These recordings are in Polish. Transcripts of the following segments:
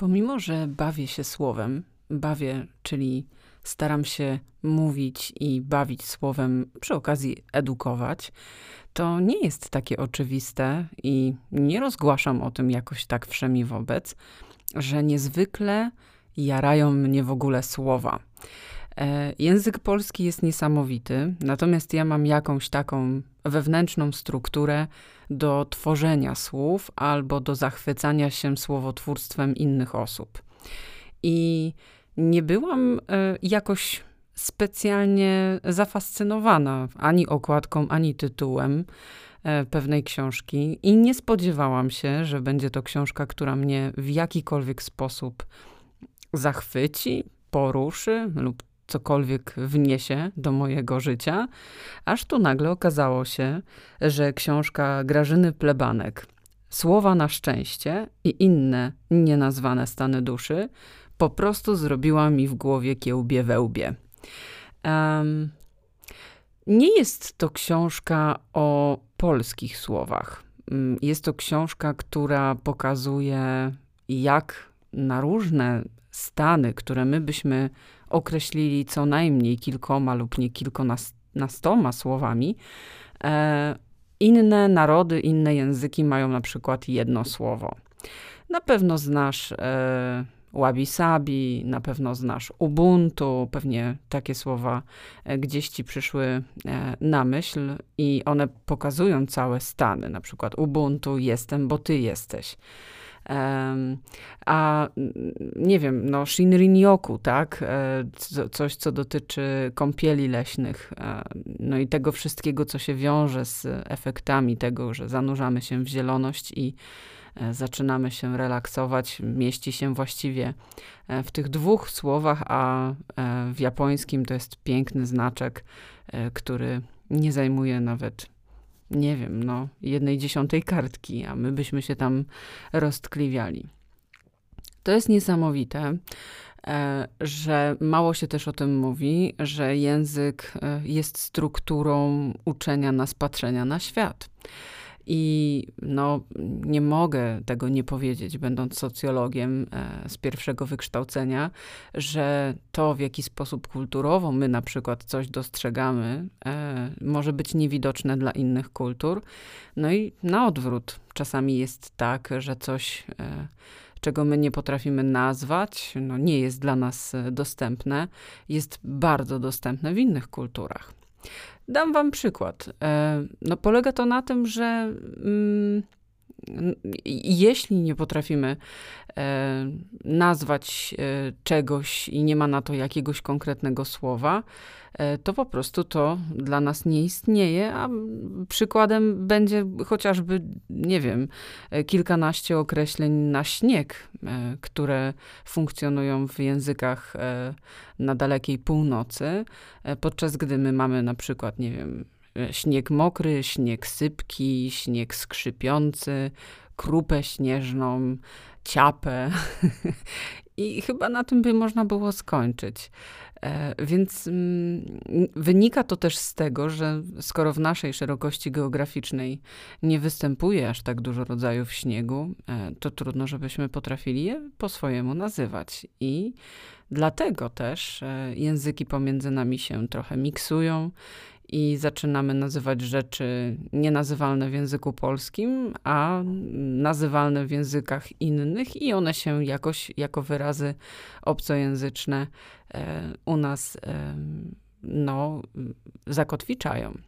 Pomimo, że bawię się słowem, bawię, czyli staram się mówić i bawić słowem, przy okazji edukować, to nie jest takie oczywiste i nie rozgłaszam o tym jakoś tak wszemi wobec, że niezwykle jarają mnie w ogóle słowa. E, język polski jest niesamowity, natomiast ja mam jakąś taką wewnętrzną strukturę do tworzenia słów albo do zachwycania się słowotwórstwem innych osób. I nie byłam e, jakoś specjalnie zafascynowana ani okładką, ani tytułem e, pewnej książki i nie spodziewałam się, że będzie to książka, która mnie w jakikolwiek sposób zachwyci, poruszy lub cokolwiek wniesie do mojego życia, aż tu nagle okazało się, że książka Grażyny Plebanek, Słowa na szczęście i inne nienazwane stany duszy, po prostu zrobiła mi w głowie kiełbie wełbie. Um, nie jest to książka o polskich słowach. Mm, jest to książka, która pokazuje, jak na różne stany, które my byśmy określili co najmniej kilkoma lub nie kilkunastoma słowami, e, inne narody, inne języki mają na przykład jedno słowo. Na pewno znasz e, wabi-sabi, na pewno znasz ubuntu, pewnie takie słowa e, gdzieś ci przyszły e, na myśl i one pokazują całe stany, na przykład ubuntu, jestem, bo ty jesteś. A nie wiem, no Shinrin-yoku, tak? E, co, coś, co dotyczy kąpieli leśnych, no i tego wszystkiego, co się wiąże z efektami tego, że zanurzamy się w zieloność i E, zaczynamy się relaksować, mieści się właściwie e, w tych dwóch słowach, a e, w japońskim to jest piękny znaczek, który nie zajmuje nawet, nie wiem, no, jednej dziesiątej kartki, a my byśmy się tam roztkliwiali. To jest niesamowite, że mało się też o tym mówi, że język jest strukturą uczenia nas patrzenia na świat. I no, nie mogę tego nie powiedzieć, będąc socjologiem e, z pierwszego wykształcenia, że to, w jaki sposób kulturowo my na przykład coś dostrzegamy, e, może być niewidoczne dla innych kultur. No i na odwrót. Czasami jest tak, że coś e, czego my nie potrafimy nazwać, no nie jest dla nas dostępne, jest bardzo dostępne w innych kulturach. Dam wam przykład. E, no, polega to na tym, że mm, jeśli nie potrafimy e, nazwać e, czegoś i nie ma na to jakiegoś konkretnego słowa, e, to po prostu to dla nas nie istnieje, a przykładem będzie chociażby, nie wiem, kilkanaście określeń na śnieg, które funkcjonują w językach na dalekiej północy, podczas gdy my mamy na przykład, nie wiem, śnieg mokry, śnieg sypki, śnieg skrzypiący, krupę śnieżną, ciapę. I chyba na tym by można było skończyć. E, więc mm, wynika to też z tego, że skoro w naszej szerokości geograficznej nie występuje aż tak dużo rodzajów śniegu, e, to trudno, żebyśmy potrafili je po swojemu nazywać. I dlatego też języki pomiędzy nami się trochę miksują i zaczynamy nazywać rzeczy nienazywalne w języku polskim, a nazywalne w językach innych, i one się jakoś jako wyrazy obcojęzyczne e, u nas e, no, zakotwiczają.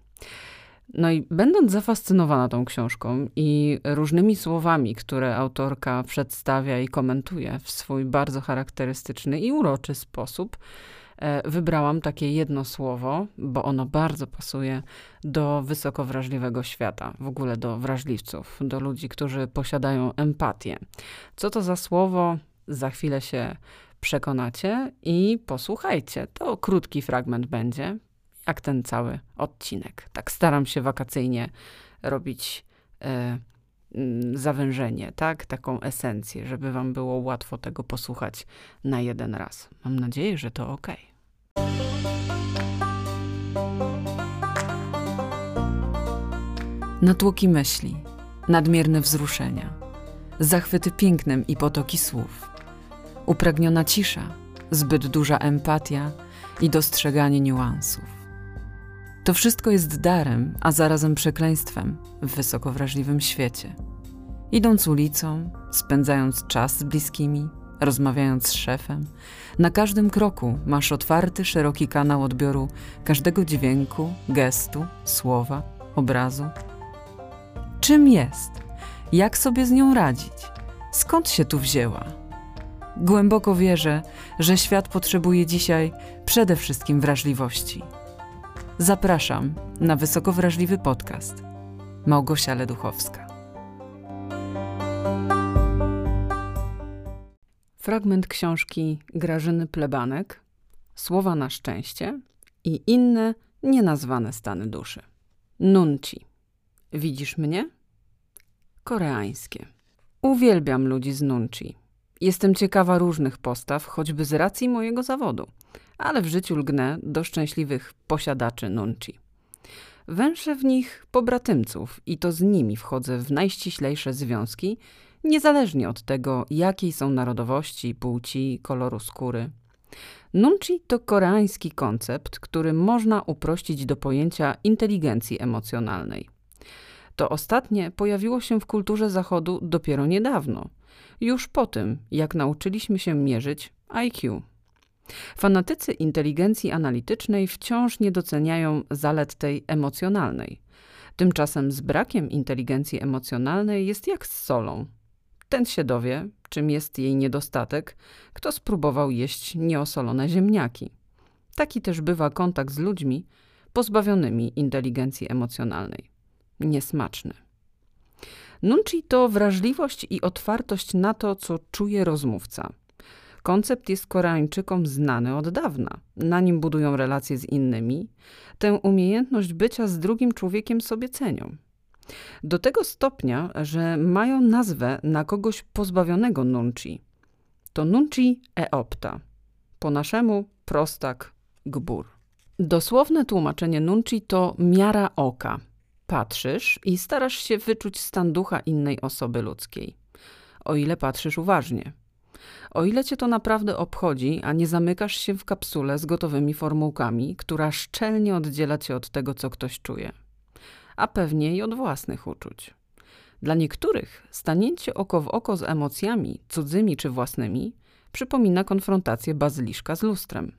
No i będąc zafascynowana tą książką i różnymi słowami, które autorka przedstawia i komentuje w swój bardzo charakterystyczny i uroczy sposób, wybrałam takie jedno słowo, bo ono bardzo pasuje do wysoko wrażliwego świata, w ogóle do wrażliwców, do ludzi, którzy posiadają empatię. Co to za słowo? Za chwilę się przekonacie i posłuchajcie. To krótki fragment będzie, jak ten cały odcinek. Tak staram się wakacyjnie robić. E, mm, zawężenie, tak? Taką esencję, żeby wam było łatwo tego posłuchać na jeden raz. Mam nadzieję, że to ok. Natłoki myśli, nadmierne wzruszenia, zachwyty pięknem i potoki słów, upragniona cisza, zbyt duża empatia i dostrzeganie niuansów. To wszystko jest darem, a zarazem przekleństwem w wysoko wrażliwym świecie. Idąc ulicą, spędzając czas z bliskimi, rozmawiając z szefem, na każdym kroku masz otwarty, szeroki kanał odbioru każdego dźwięku, gestu, słowa, obrazu. Czym jest? Jak sobie z nią radzić? Skąd się tu wzięła? Głęboko wierzę, że świat potrzebuje dzisiaj przede wszystkim wrażliwości. Zapraszam na wysoko wrażliwy podcast. Małgosia Leduchowska. Fragment książki Grażyny Plebanek Słowa na szczęście i inne nienazwane stany duszy. Nunci. Widzisz mnie? Koreańskie. Uwielbiam ludzi z nunci. Jestem ciekawa różnych postaw, choćby z racji mojego zawodu, ale w życiu lgnę do szczęśliwych posiadaczy nunci. Węszę w nich pobratymców i to z nimi wchodzę w najściślejsze związki, niezależnie od tego, jakiej są narodowości, płci, koloru skóry. Nunchi to koreański koncept, który można uprościć do pojęcia inteligencji emocjonalnej. To ostatnie pojawiło się w kulturze Zachodu dopiero niedawno, już po tym, jak nauczyliśmy się mierzyć IQ. Fanatycy inteligencji analitycznej wciąż nie doceniają zalet tej emocjonalnej. Tymczasem z brakiem inteligencji emocjonalnej jest jak z solą. Ten się dowie, czym jest jej niedostatek, kto spróbował jeść nieosolone ziemniaki. Taki też bywa kontakt z ludźmi pozbawionymi inteligencji emocjonalnej. Niesmaczny. Nunci to wrażliwość i otwartość na to, co czuje rozmówca. Koncept jest Koreańczykom znany od dawna. Na nim budują relacje z innymi. Tę umiejętność bycia z drugim człowiekiem sobie cenią. Do tego stopnia, że mają nazwę na kogoś pozbawionego nunci. To nunci eopta. Po naszemu prostak gbur. Dosłowne tłumaczenie nunci to miara oka. Patrzysz i starasz się wyczuć stan ducha innej osoby ludzkiej. O ile patrzysz uważnie. O ile cię to naprawdę obchodzi, a nie zamykasz się w kapsule z gotowymi formułkami, która szczelnie oddziela cię od tego, co ktoś czuje a pewnie i od własnych uczuć. Dla niektórych stanięcie oko w oko z emocjami, cudzymi czy własnymi, przypomina konfrontację bazyliszka z lustrem.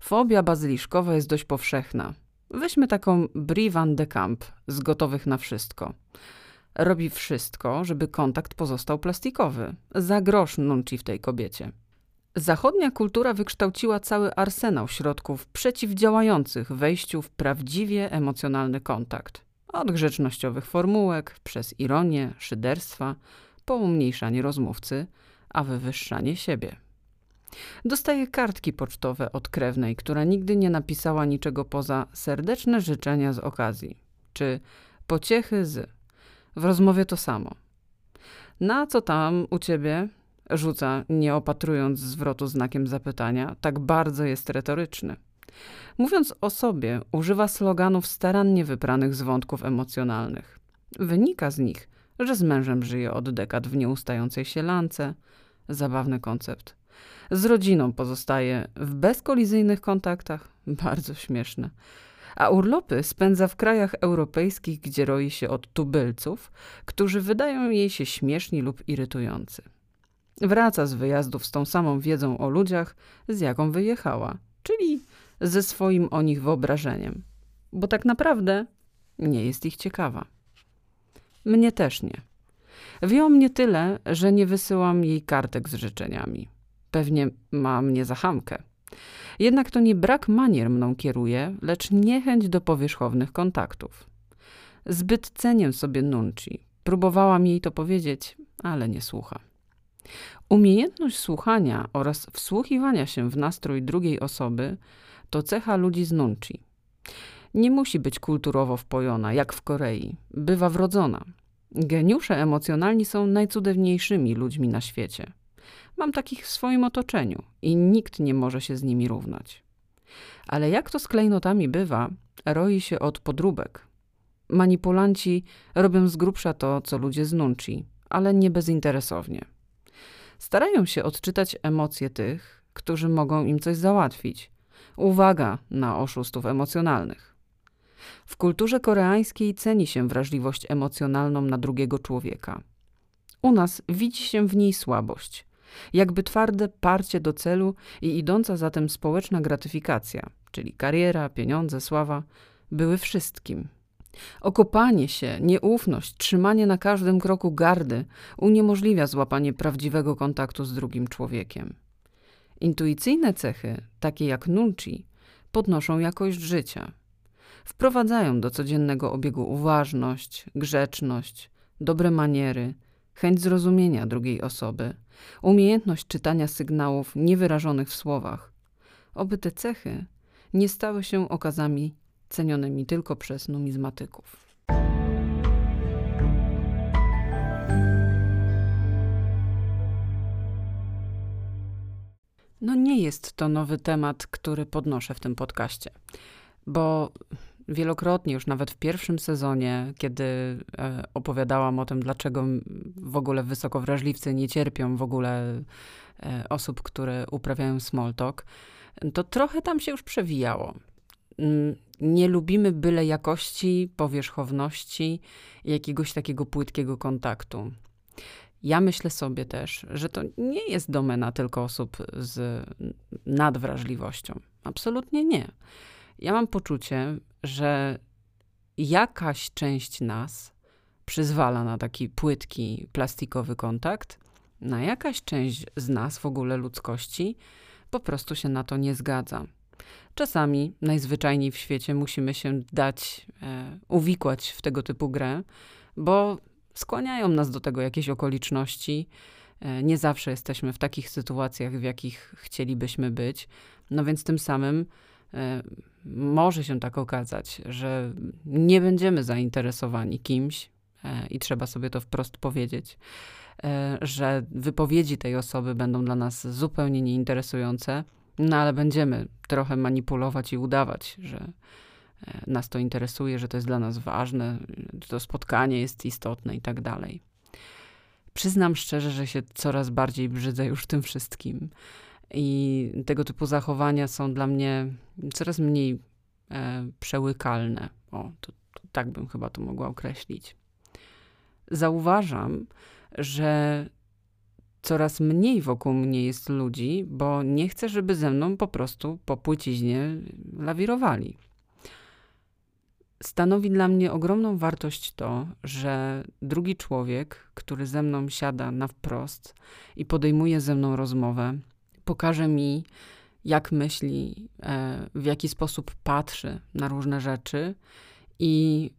Fobia bazyliszkowa jest dość powszechna. Weźmy taką Brie van de Kamp z gotowych na wszystko. Robi wszystko, żeby kontakt pozostał plastikowy. Za grosz nunci w tej kobiecie. Zachodnia kultura wykształciła cały arsenał środków przeciwdziałających wejściu w prawdziwie emocjonalny kontakt. Od grzecznościowych formułek, przez ironię, szyderstwa, po umniejszanie rozmówcy, a wywyższanie siebie. Dostaje kartki pocztowe od krewnej, która nigdy nie napisała niczego poza serdeczne życzenia z okazji, czy pociechy z. W rozmowie to samo. Na co tam u ciebie? Rzuca, nie opatrując zwrotu znakiem zapytania, tak bardzo jest retoryczny. Mówiąc o sobie, używa sloganów starannie wypranych z wątków emocjonalnych. Wynika z nich, że z mężem żyje od dekad w nieustającej się lance. Zabawny koncept. Z rodziną pozostaje w bezkolizyjnych kontaktach. Bardzo śmieszne. A urlopy spędza w krajach europejskich, gdzie roi się od tubylców, którzy wydają jej się śmieszni lub irytujący. Wraca z wyjazdów z tą samą wiedzą o ludziach, z jaką wyjechała, czyli ze swoim o nich wyobrażeniem, bo tak naprawdę nie jest ich ciekawa. Mnie też nie. Wie mnie tyle, że nie wysyłam jej kartek z życzeniami. Pewnie ma mnie za chamkę. Jednak to nie brak manier mną kieruje, lecz niechęć do powierzchownych kontaktów. Zbyt cenię sobie nunci. Próbowałam jej to powiedzieć, ale nie słucha. Umiejętność słuchania oraz wsłuchiwania się w nastrój drugiej osoby to cecha ludzi z nunci. Nie musi być kulturowo wpojona, jak w Korei. Bywa wrodzona. Geniusze emocjonalni są najcudowniejszymi ludźmi na świecie. Mam takich w swoim otoczeniu i nikt nie może się z nimi równać. Ale jak to z klejnotami bywa, roi się od podróbek. Manipulanci robią z grubsza to, co ludzie z nunci, ale nie bezinteresownie. Starają się odczytać emocje tych, którzy mogą im coś załatwić. Uwaga na oszustów emocjonalnych. W kulturze koreańskiej ceni się wrażliwość emocjonalną na drugiego człowieka. U nas widzi się w niej słabość, jakby twarde parcie do celu i idąca za tym społeczna gratyfikacja, czyli kariera, pieniądze, sława, były wszystkim. Okopanie się, nieufność, trzymanie na każdym kroku gardy uniemożliwia złapanie prawdziwego kontaktu z drugim człowiekiem. Intuicyjne cechy, takie jak nunchi, podnoszą jakość życia. Wprowadzają do codziennego obiegu uważność, grzeczność, dobre maniery, chęć zrozumienia drugiej osoby, umiejętność czytania sygnałów niewyrażonych w słowach. Oby te cechy nie stały się okazami cenionymi tylko przez numizmatyków. No nie jest to nowy temat, który podnoszę w tym podcaście, bo wielokrotnie, już nawet w pierwszym sezonie, kiedy e, opowiadałam o tym, dlaczego w ogóle wysokowrażliwcy nie cierpią w ogóle e, osób, które uprawiają small talk, to trochę tam się już przewijało. Nie lubimy byle jakości, powierzchowności, jakiegoś takiego płytkiego kontaktu. Ja myślę sobie też, że to nie jest domena tylko osób z nadwrażliwością. Absolutnie nie. Ja mam poczucie, że jakaś część nas przyzwala na taki płytki, plastikowy kontakt, na jakaś część z nas, w ogóle ludzkości, po prostu się na to nie zgadza. Czasami najzwyczajniej w świecie musimy się dać e, uwikłać w tego typu grę, bo skłaniają nas do tego jakieś okoliczności. E, nie zawsze jesteśmy w takich sytuacjach, w jakich chcielibyśmy być. No więc tym samym e, może się tak okazać, że nie będziemy zainteresowani kimś e, i trzeba sobie to wprost powiedzieć, e, że wypowiedzi tej osoby będą dla nas zupełnie nieinteresujące no ale będziemy trochę manipulować i udawać, że e, nas to interesuje, że to jest dla nas ważne, że to spotkanie jest istotne i tak dalej. Przyznam szczerze, że się coraz bardziej brzydzę już tym wszystkim. I tego typu zachowania są dla mnie coraz mniej e, przełykalne. O, to, to tak bym chyba to mogła określić. Zauważam, że coraz mniej wokół mnie jest ludzi, bo nie chcę, żeby ze mną po prostu po płyciźnie lawirowali. Stanowi dla mnie ogromną wartość to, że drugi człowiek, który ze mną siada na wprost i podejmuje ze mną rozmowę, pokaże mi, jak myśli, e, w jaki sposób patrzy na różne rzeczy i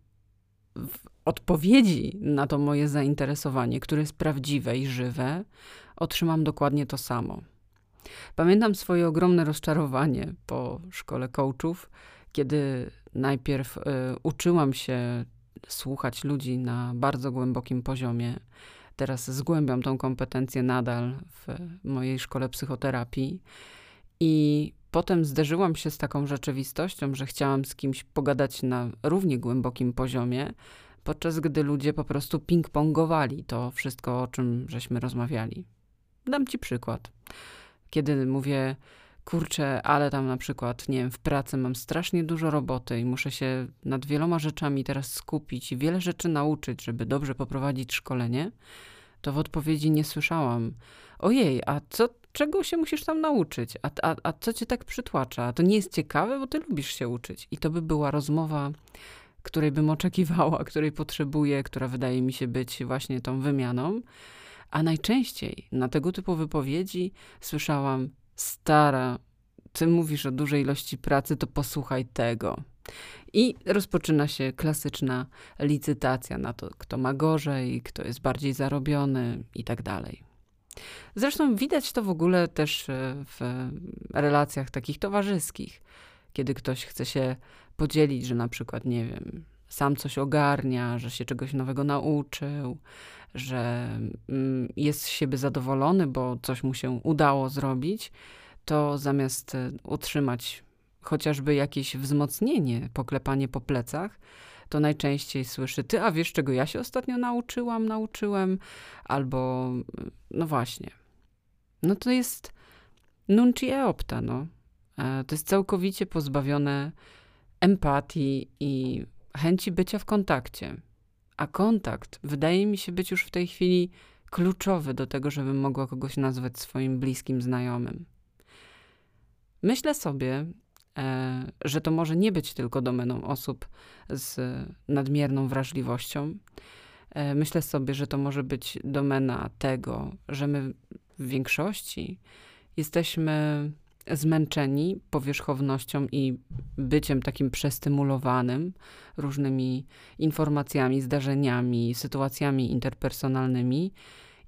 w odpowiedzi na to moje zainteresowanie, które jest prawdziwe i żywe, otrzymam dokładnie to samo. Pamiętam swoje ogromne rozczarowanie po szkole coachów, kiedy najpierw y, uczyłam się słuchać ludzi na bardzo głębokim poziomie. Teraz zgłębiam tą kompetencję nadal w mojej szkole psychoterapii. I potem zderzyłam się z taką rzeczywistością, że chciałam z kimś pogadać na równie głębokim poziomie, podczas gdy ludzie po prostu ping-pongowali to wszystko, o czym żeśmy rozmawiali. Dam ci przykład. Kiedy mówię, kurczę, ale tam na przykład, nie wiem, w pracy mam strasznie dużo roboty i muszę się nad wieloma rzeczami teraz skupić i wiele rzeczy nauczyć, żeby dobrze poprowadzić szkolenie, to w odpowiedzi nie słyszałam. Ojej, a co, czego się musisz tam nauczyć? A, a, a co cię tak przytłacza? A to nie jest ciekawe, bo ty lubisz się uczyć. I to by była rozmowa której bym oczekiwała, której potrzebuję, która wydaje mi się być właśnie tą wymianą. A najczęściej na tego typu wypowiedzi słyszałam: Stara, ty mówisz o dużej ilości pracy, to posłuchaj tego. I rozpoczyna się klasyczna licytacja na to, kto ma gorzej, kto jest bardziej zarobiony i tak dalej. Zresztą widać to w ogóle też e, w relacjach takich towarzyskich, kiedy ktoś chce się podzielić, że na przykład, nie wiem, sam coś ogarnia, że się czegoś nowego nauczył, że mm, jest z siebie zadowolony, bo coś mu się udało zrobić, to zamiast e, utrzymać chociażby jakieś wzmocnienie, poklepanie po plecach, to najczęściej słyszy, ty, a wiesz, czego ja się ostatnio nauczyłam, nauczyłem, albo, no właśnie. no to jest nunci eopta, no. E, to jest całkowicie pozbawione empatii i chęci bycia w kontakcie. A kontakt wydaje mi się być już w tej chwili kluczowy do tego, żebym mogła kogoś nazwać swoim bliskim znajomym. Myślę sobie, e, że to może nie być tylko domeną osób z nadmierną wrażliwością. E, myślę sobie, że to może być domena tego, że my w większości jesteśmy zmęczeni powierzchownością i byciem takim przestymulowanym różnymi informacjami, zdarzeniami, sytuacjami interpersonalnymi,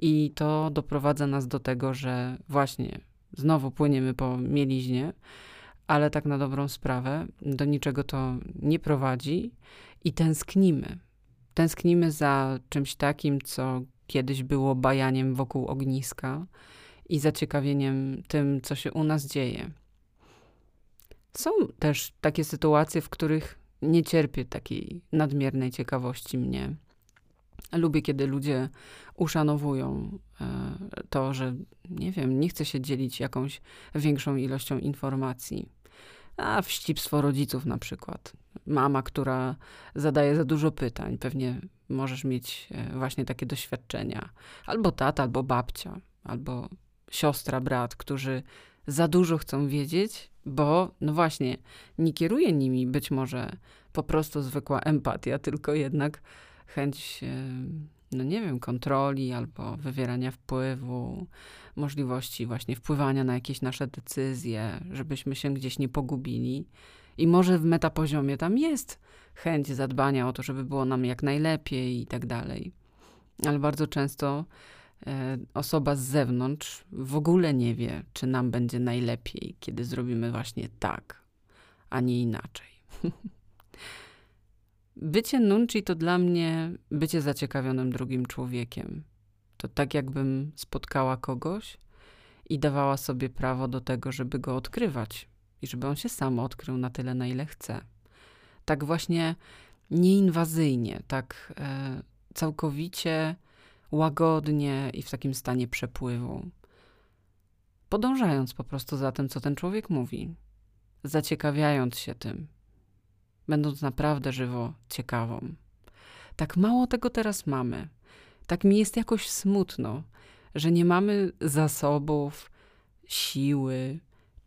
i to doprowadza nas do tego, że właśnie znowu płyniemy po mieliźnie, ale tak na dobrą sprawę do niczego to nie prowadzi i tęsknimy. Tęsknimy za czymś takim, co kiedyś było bajaniem wokół ogniska i zaciekawieniem tym, co się u nas dzieje. Są też takie sytuacje, w których nie cierpię takiej nadmiernej ciekawości mnie. Lubię, kiedy ludzie uszanowują e, to, że nie wiem, nie chce się dzielić jakąś większą ilością informacji. A wścibstwo rodziców na przykład. Mama, która zadaje za dużo pytań, pewnie możesz mieć e, właśnie takie doświadczenia. Albo tata, albo babcia, albo siostra, brat, którzy za dużo chcą wiedzieć, bo no właśnie, nie kieruje nimi być może po prostu zwykła empatia, tylko jednak chęć, no nie wiem, kontroli albo wywierania wpływu, możliwości właśnie wpływania na jakieś nasze decyzje, żebyśmy się gdzieś nie pogubili. I może w metapoziomie tam jest chęć zadbania o to, żeby było nam jak najlepiej i tak dalej. Ale bardzo często e, osoba z zewnątrz w ogóle nie wie, czy nam będzie najlepiej, kiedy zrobimy właśnie tak, a nie inaczej. Bycie nunci to dla mnie bycie zaciekawionym drugim człowiekiem. To tak, jakbym spotkała kogoś i dawała sobie prawo do tego, żeby go odkrywać i żeby on się sam odkrył na tyle, na ile chce. Tak właśnie nieinwazyjnie, tak e, całkowicie łagodnie i w takim stanie przepływu. Podążając po prostu za tym, co ten człowiek mówi, zaciekawiając się tym, będąc naprawdę żywo ciekawą. Tak mało tego teraz mamy. Tak mi jest jakoś smutno, że nie mamy zasobów, siły,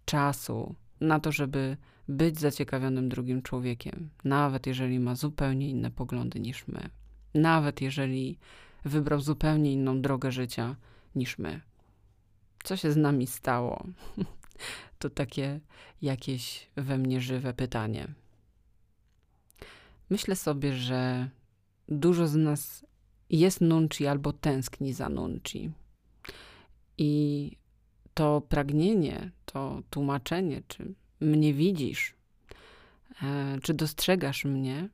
czasu na to, żeby być zaciekawionym drugim człowiekiem, nawet jeżeli ma zupełnie inne poglądy niż my, nawet jeżeli wybrał zupełnie inną drogę życia niż my. Co się z nami stało? To takie jakieś we mnie żywe pytanie. Myślę sobie, że dużo z nas jest nunci albo tęskni za nunci. I to pragnienie, to tłumaczenie, czy mnie widzisz, e, czy dostrzegasz mnie,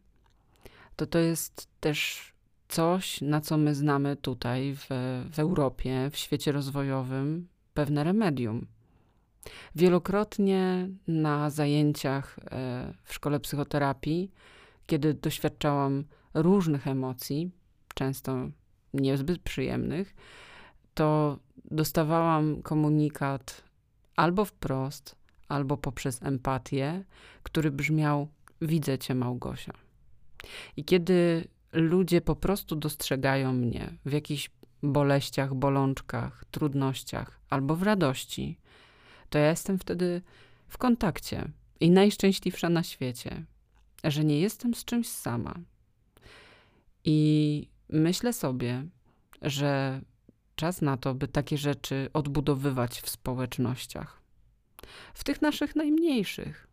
to to jest też coś, na co my znamy tutaj w, w Europie, w świecie rozwojowym, pewne remedium. Wielokrotnie na zajęciach e, w szkole psychoterapii kiedy doświadczałam różnych emocji, często niezbyt przyjemnych, to dostawałam komunikat albo wprost, albo poprzez empatię, który brzmiał: Widzę cię, Małgosia. I kiedy ludzie po prostu dostrzegają mnie w jakichś boleściach, bolączkach, trudnościach albo w radości, to ja jestem wtedy w kontakcie i najszczęśliwsza na świecie, że nie jestem z czymś sama. I myślę sobie, że czas na to, by takie rzeczy odbudowywać w społecznościach. W tych naszych najmniejszych.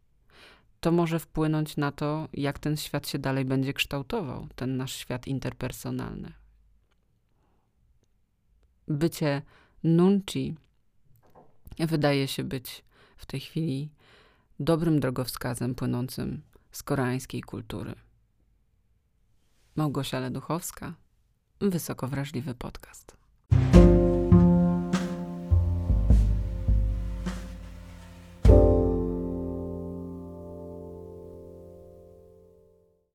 To może wpłynąć na to, jak ten świat się dalej będzie kształtował, ten nasz świat interpersonalny. Bycie nunci wydaje się być w tej chwili dobrym drogowskazem płynącym z koreańskiej kultury. Małgosia Leduchowska, Wysoko Wrażliwy Podcast.